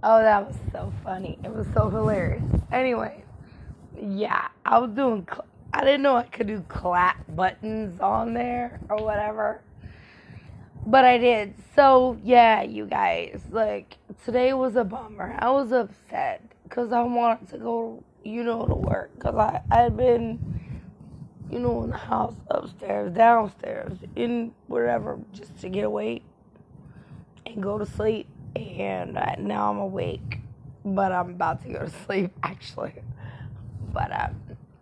Oh, that was so funny. It was so hilarious. Anyway, yeah, I was doing. Cl- I didn't know I could do clap buttons on there or whatever, but I did. So yeah, you guys, like today was a bummer. I was upset because I wanted to go, you know, to work because I I had been, you know, in the house upstairs, downstairs, in whatever, just to get away and go to sleep and now I'm awake, but I'm about to go to sleep actually. But uh,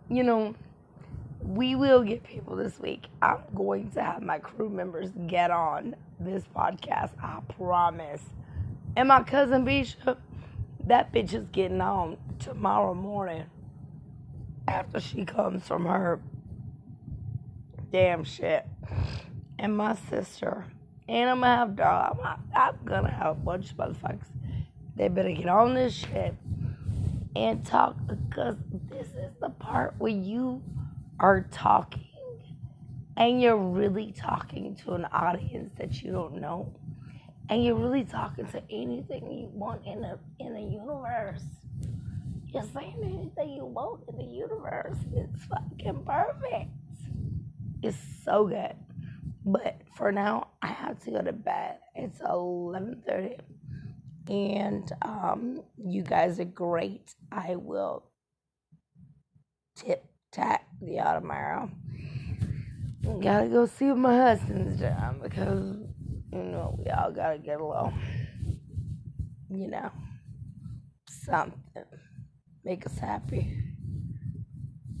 you know, we will get people this week. I'm going to have my crew members get on this podcast. I promise. And my cousin Bishop, that bitch is getting on tomorrow morning after she comes from her damn shit. And my sister and I'm gonna have dog. I'm, I'm gonna have a bunch of motherfuckers. They better get on this shit and talk because this is the part where you are talking and you're really talking to an audience that you don't know and you're really talking to anything you want in a in a universe. You're saying anything you want in the universe. It's fucking perfect. It's so good. But for now, I have to go to bed. It's 11:30, and um, you guys are great. I will tip tap the tomorrow. Gotta go see what my husband's doing because you know we all gotta get a little, you know, something make us happy.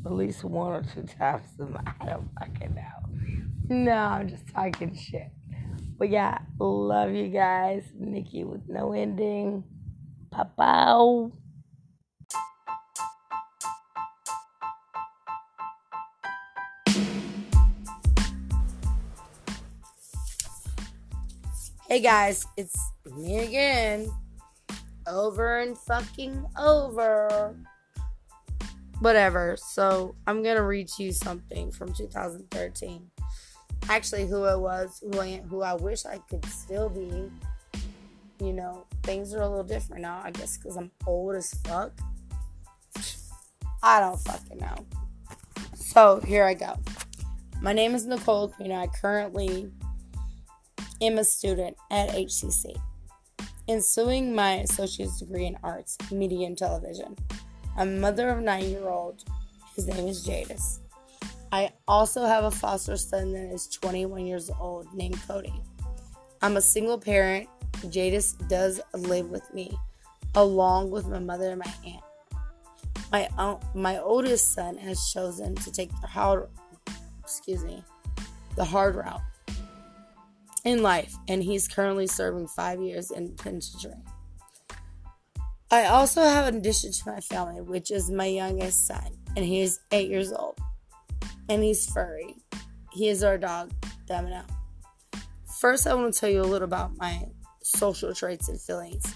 At least one or two times. I don't fucking know. No, I'm just talking shit. But yeah, love you guys. Nikki with no ending. Pow Hey guys, it's me again. Over and fucking over. Whatever. So I'm gonna read you something from 2013 actually who it was, who I who I wish I could still be. You know, things are a little different now. I guess because I'm old as fuck. I don't fucking know. So here I go. My name is Nicole Queen. I currently am a student at HCC, ensuing my associate's degree in arts, media, and television. I'm a mother of nine-year-old. His name is Jadis. I also have a foster son that is 21 years old named Cody. I'm a single parent. Jadis does live with me, along with my mother and my aunt. My aunt, my oldest son has chosen to take the hard, excuse me, the hard route in life, and he's currently serving five years in penitentiary. I also have an addition to my family, which is my youngest son, and he is eight years old and he's furry. He is our dog, Domino. First, I want to tell you a little about my social traits and feelings.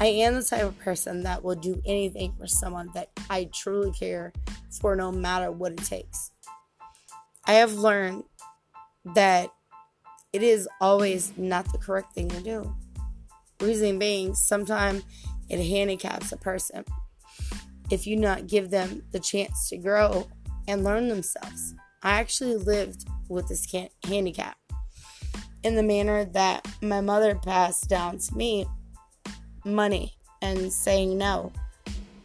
I am the type of person that will do anything for someone that I truly care for, no matter what it takes. I have learned that it is always not the correct thing to do. Reason being, sometimes it handicaps a person if you not give them the chance to grow and learn themselves. I actually lived with this can- handicap in the manner that my mother passed down to me money and saying no.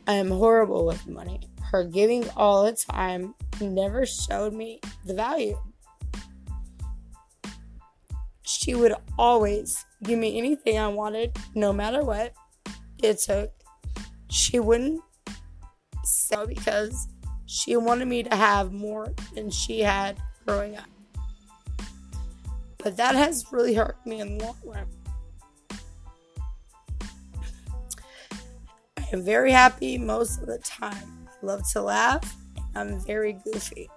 I am horrible with money. Her giving all the time never showed me the value. She would always give me anything I wanted, no matter what it took. She wouldn't say because she wanted me to have more than she had growing up. But that has really hurt me in the long run. I am very happy most of the time. I love to laugh. I'm very goofy.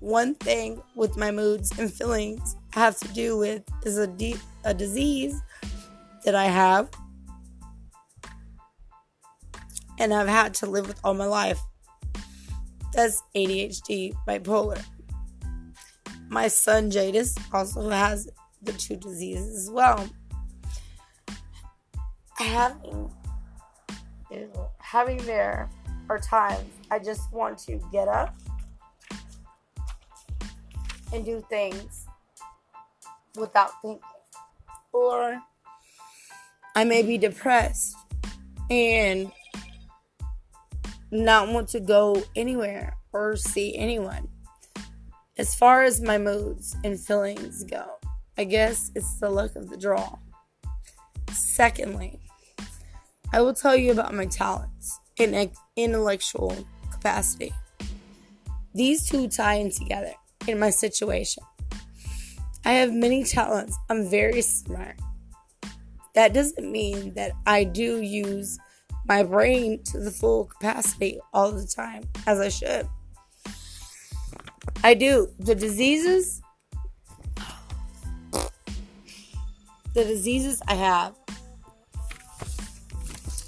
One thing with my moods and feelings have to do with is a deep a disease that I have and I've had to live with all my life that's ADHD, bipolar. My son Jadis also has the two diseases as well. having having there are times I just want to get up and do things without thinking. Or I may be depressed and not want to go anywhere or see anyone. As far as my moods and feelings go, I guess it's the luck of the draw. Secondly, I will tell you about my talents in intellectual capacity. These two tie in together in my situation. I have many talents. I'm very smart. That doesn't mean that I do use my brain to the full capacity all the time, as I should. I do. The diseases, the diseases I have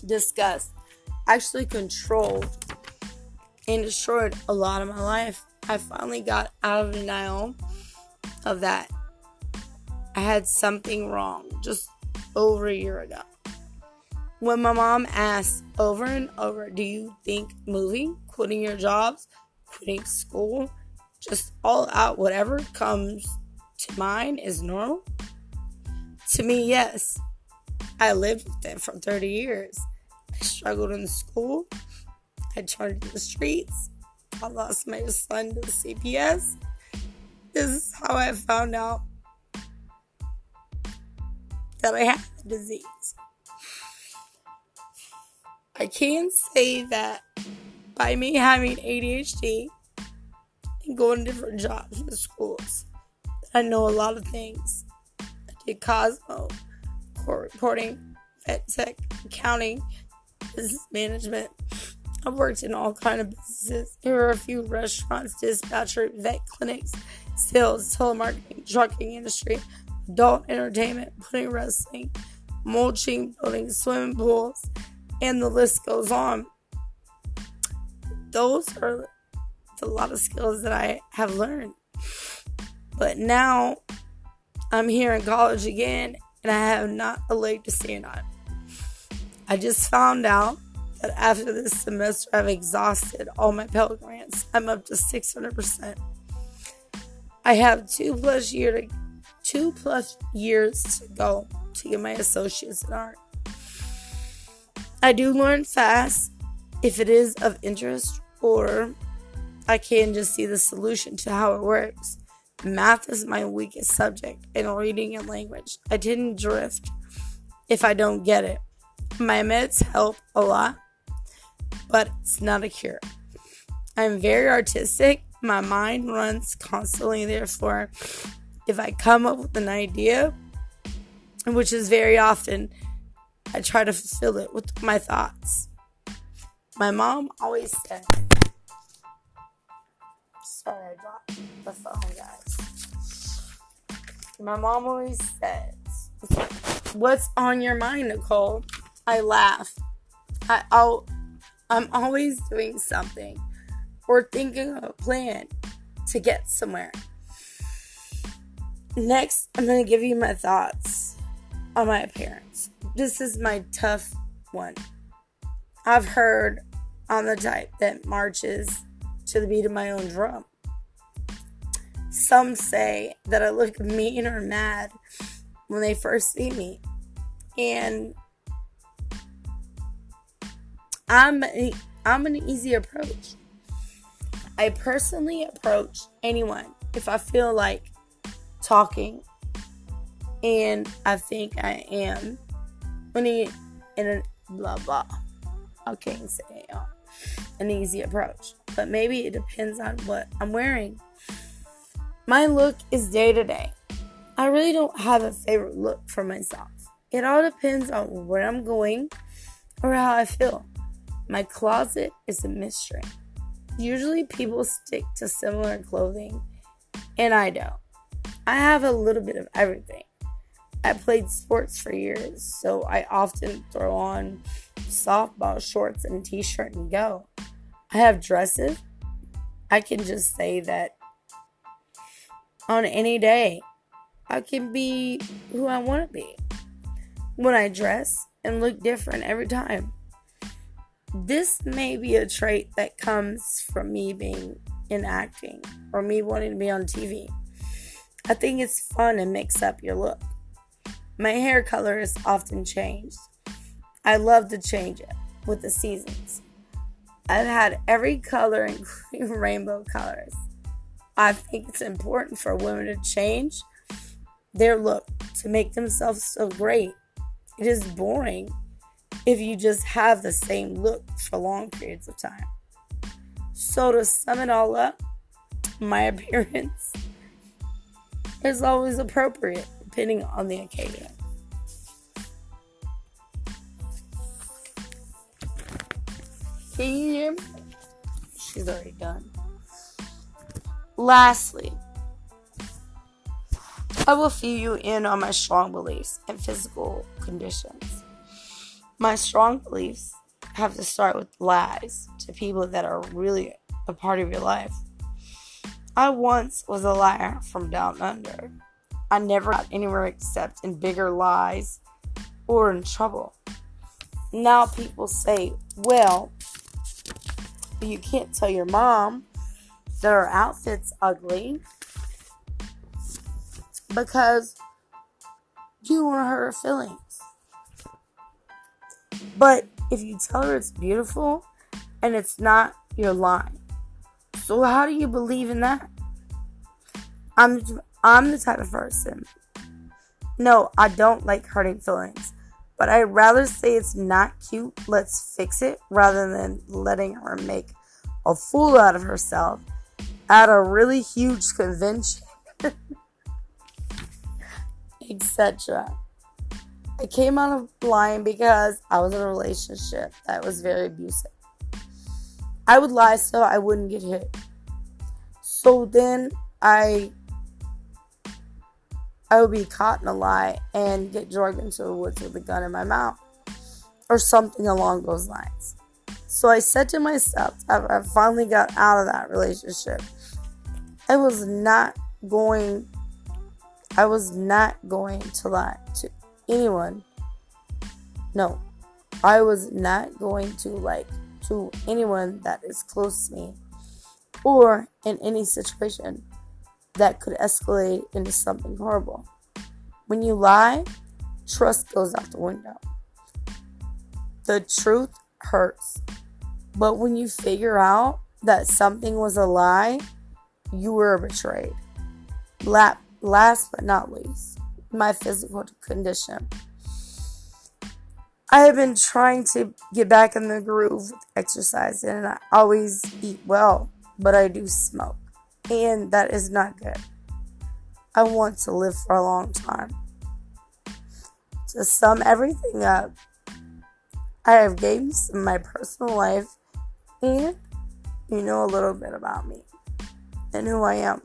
discussed actually controlled and destroyed a lot of my life. I finally got out of denial of that. I had something wrong just over a year ago. When my mom asks over and over, Do you think moving, quitting your jobs, quitting school, just all out, whatever comes to mind is normal? To me, yes. I lived with it for 30 years. I struggled in school. I turned to the streets. I lost my son to the CPS. This is how I found out that I have the disease. I can say that by me having ADHD and going to different jobs and schools, I know a lot of things. I did Cosmo, court reporting, vet tech, accounting, business management. I've worked in all kind of businesses. Here are a few restaurants, dispatcher, vet clinics, sales, telemarketing, trucking industry, adult entertainment, putting wrestling, mulching, building swimming pools, and the list goes on. Those are a lot of skills that I have learned. But now I'm here in college again and I have not a leg to stand on. I just found out that after this semester, I've exhausted all my Pell Grants. I'm up to 600%. I have two plus year to, two plus years to go to get my associates in art. I do learn fast if it is of interest, or I can just see the solution to how it works. Math is my weakest subject, and reading and language. I didn't drift if I don't get it. My meds help a lot, but it's not a cure. I'm very artistic. My mind runs constantly, therefore, if I come up with an idea, which is very often, I try to fulfill it with my thoughts. My mom always said, Sorry, I dropped the phone, guys. My mom always says, What's on your mind, Nicole? I laugh. I, I'll, I'm always doing something or thinking of a plan to get somewhere. Next, I'm going to give you my thoughts on my appearance. This is my tough one. I've heard I'm the type that marches to the beat of my own drum. Some say that I look mean or mad when they first see me. And I'm a, I'm an easy approach. I personally approach anyone if I feel like talking and I think I am he in a blah blah. I can't say uh, an easy approach, but maybe it depends on what I'm wearing. My look is day to day. I really don't have a favorite look for myself. It all depends on where I'm going or how I feel. My closet is a mystery. Usually people stick to similar clothing, and I don't. I have a little bit of everything. I played sports for years, so I often throw on softball shorts and t shirt and go. I have dresses. I can just say that on any day, I can be who I want to be. when I dress and look different every time. This may be a trait that comes from me being in acting or me wanting to be on TV. I think it's fun to mix up your look. My hair color is often changed. I love to change it with the seasons. I've had every color, including rainbow colors. I think it's important for women to change their look to make themselves so great. It is boring if you just have the same look for long periods of time. So, to sum it all up, my appearance is always appropriate depending on the occasion. Can you? She's already done. Lastly, I will fill you in on my strong beliefs and physical conditions. My strong beliefs have to start with lies to people that are really a part of your life. I once was a liar from down under. I never got anywhere except in bigger lies or in trouble. Now people say, well, you can't tell your mom that her outfit's ugly because you want her feelings. But if you tell her it's beautiful and it's not, you're lying. So how do you believe in that? I'm I'm the type of person. No, I don't like hurting feelings. But I'd rather say it's not cute, let's fix it, rather than letting her make a fool out of herself at a really huge convention, etc. I came out of lying because I was in a relationship that was very abusive. I would lie so I wouldn't get hit. So then I I would be caught in a lie and get dragged into the woods with a gun in my mouth or something along those lines. So I said to myself, I finally got out of that relationship I was not going I was not going to lie to anyone. No. I was not going to like to anyone that is close to me or in any situation that could escalate into something horrible. When you lie, trust goes out the window. The truth hurts. But when you figure out that something was a lie, you were betrayed. Last but not least, my physical condition. I have been trying to get back in the groove with exercise, and I always eat well, but I do smoke, and that is not good. I want to live for a long time. To sum everything up, I have games in my personal life, and you know a little bit about me and who I am.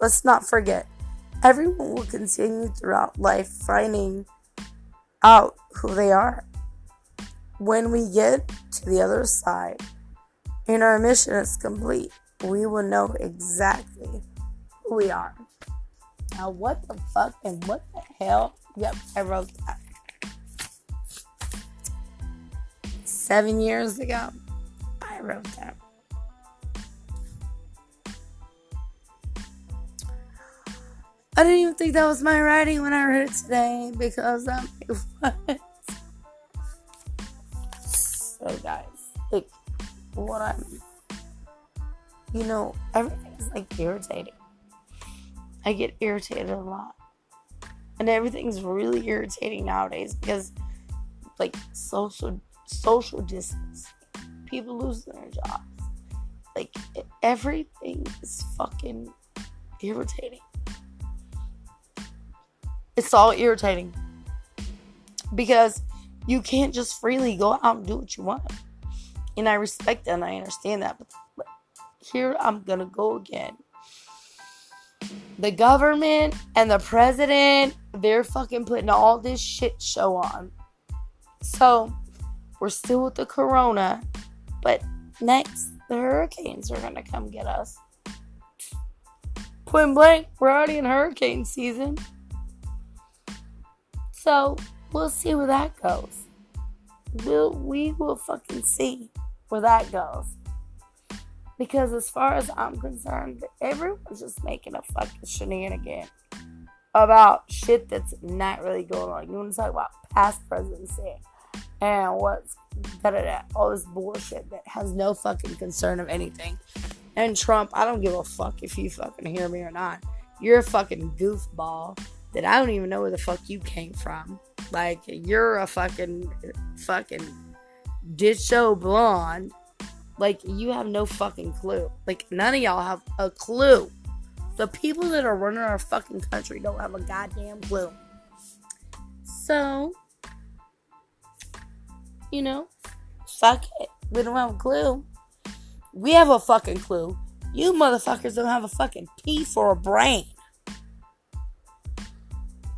Let's not forget, everyone will continue throughout life finding out who they are. When we get to the other side and our mission is complete, we will know exactly who we are. Now, what the fuck and what the hell? Yep, I wrote that. Seven years ago, I wrote that. I didn't even think that was my writing when I read it today because I'm like, what? So, guys, like, what I'm, you know, everything's like irritating. I get irritated a lot. And everything's really irritating nowadays because, like, social social distance, people losing their jobs, like everything is fucking irritating. It's all irritating because you can't just freely go out and do what you want. And I respect that and I understand that. But here I'm to go again. The government and the president, they're fucking putting all this shit show on. So, we're still with the corona, but next, the hurricanes are to come get us. Point blank, we're already in hurricane season. So we'll see where that goes. We'll we will fucking see where that goes. Because as far as I'm concerned, everyone's just making a fucking shenanigan about shit that's not really going on. You want to talk about past presidency and what's da da da, all this bullshit that has no fucking concern of anything. And Trump, I don't give a fuck if you fucking hear me or not. You're a fucking goofball that I don't even know where the fuck you came from. Like you're a fucking fucking ditcho blonde. Like you have no fucking clue. Like none of y'all have a clue. The people that are running our fucking country don't have a goddamn clue. So, you know, fuck it. We don't have a clue. We have a fucking clue. You motherfuckers don't have a fucking pee for a brain.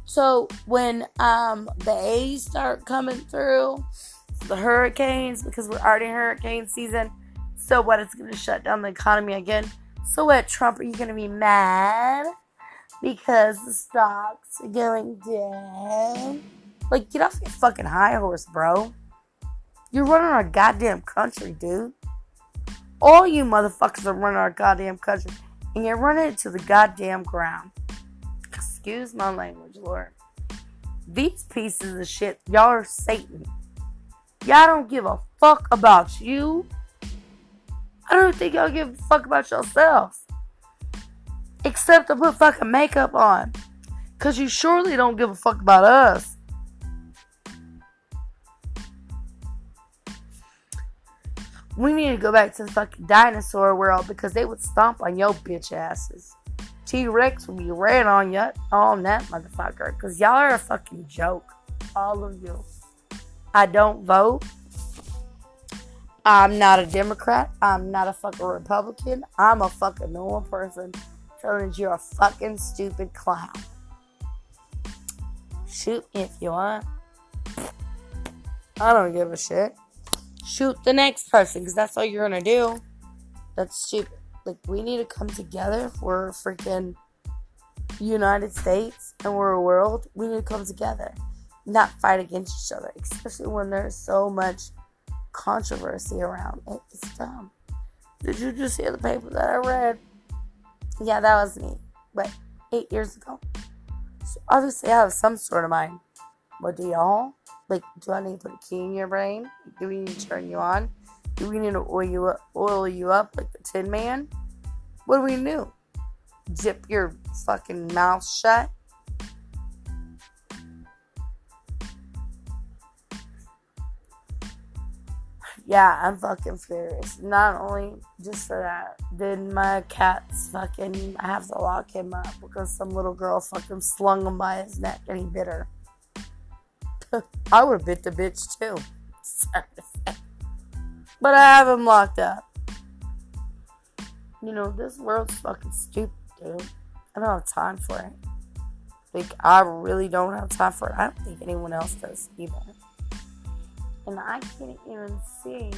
So when um the A's start coming through, the hurricanes, because we're already in hurricane season, so what? It's gonna shut down the economy again. So what, Trump? Are you gonna be mad because the stocks are going down? Like, get off your fucking high horse, bro. You're running our goddamn country, dude. All you motherfuckers are running our goddamn country, and you're running it to the goddamn ground. Excuse my language, Lord. These pieces of shit, y'all are Satan. Y'all don't give a fuck about you. I don't think y'all give a fuck about yourselves. Except to put fucking makeup on. Cause you surely don't give a fuck about us. We need to go back to the fucking dinosaur world because they would stomp on your bitch asses. T Rex would be red on you on that motherfucker. Cause y'all are a fucking joke. All of you. I don't vote. I'm not a Democrat. I'm not a fucking Republican. I'm a fucking normal person telling you you're a fucking stupid clown. Shoot me if you want. I don't give a shit. Shoot the next person because that's all you're gonna do. That's stupid. Like, we need to come together. We're freaking United States and we're a world. We need to come together, not fight against each other, especially when there's so much controversy around. It. It's dumb. Did you just hear the paper that I read? Yeah, that was me, but eight years ago. So obviously, I have some sort of mind. But do y'all? Like, do I need to put a key in your brain? Do we need to turn you on? Do we need to oil you up, oil you up like the Tin Man? What do we do? Zip your fucking mouth shut? Yeah, I'm fucking furious. Not only just for that, then my cat's fucking, I have to lock him up because some little girl fucking slung him by his neck and he bit her. I would have bit the bitch too. But I have him locked up. You know, this world's fucking stupid, dude. I don't have time for it. Like, I really don't have time for it. I don't think anyone else does either. And I can't even see,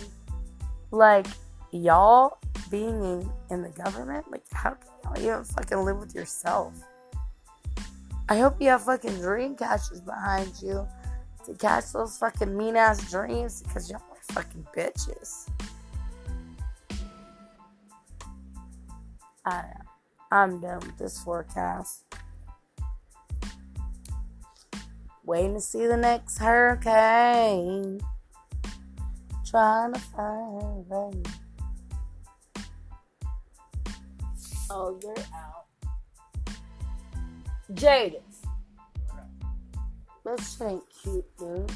like, y'all being in, in the government. Like, how can y'all even fucking live with yourself? I hope you have fucking dream catchers behind you to catch those fucking mean ass dreams because y'all are fucking bitches. I don't know. I'm done with this forecast. Waiting to see the next hurricane. Trying to find rain. Oh, you're out. Jadis. This ain't cute, dude.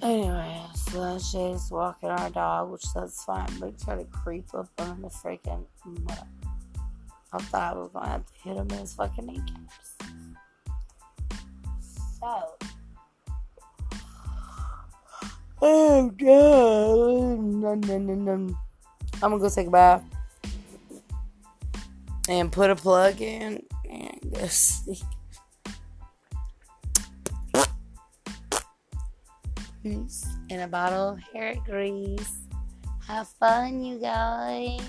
Anyway, so that's Jay's walking our dog, which that's fine, but tried to creep up on the freaking. I thought I was gonna have to hit him in his fucking kneecaps. So. Oh god. No, no, no, no. I'm gonna go take a bath and put a plug in and go sleep. And a bottle of hair grease. Have fun, you guys.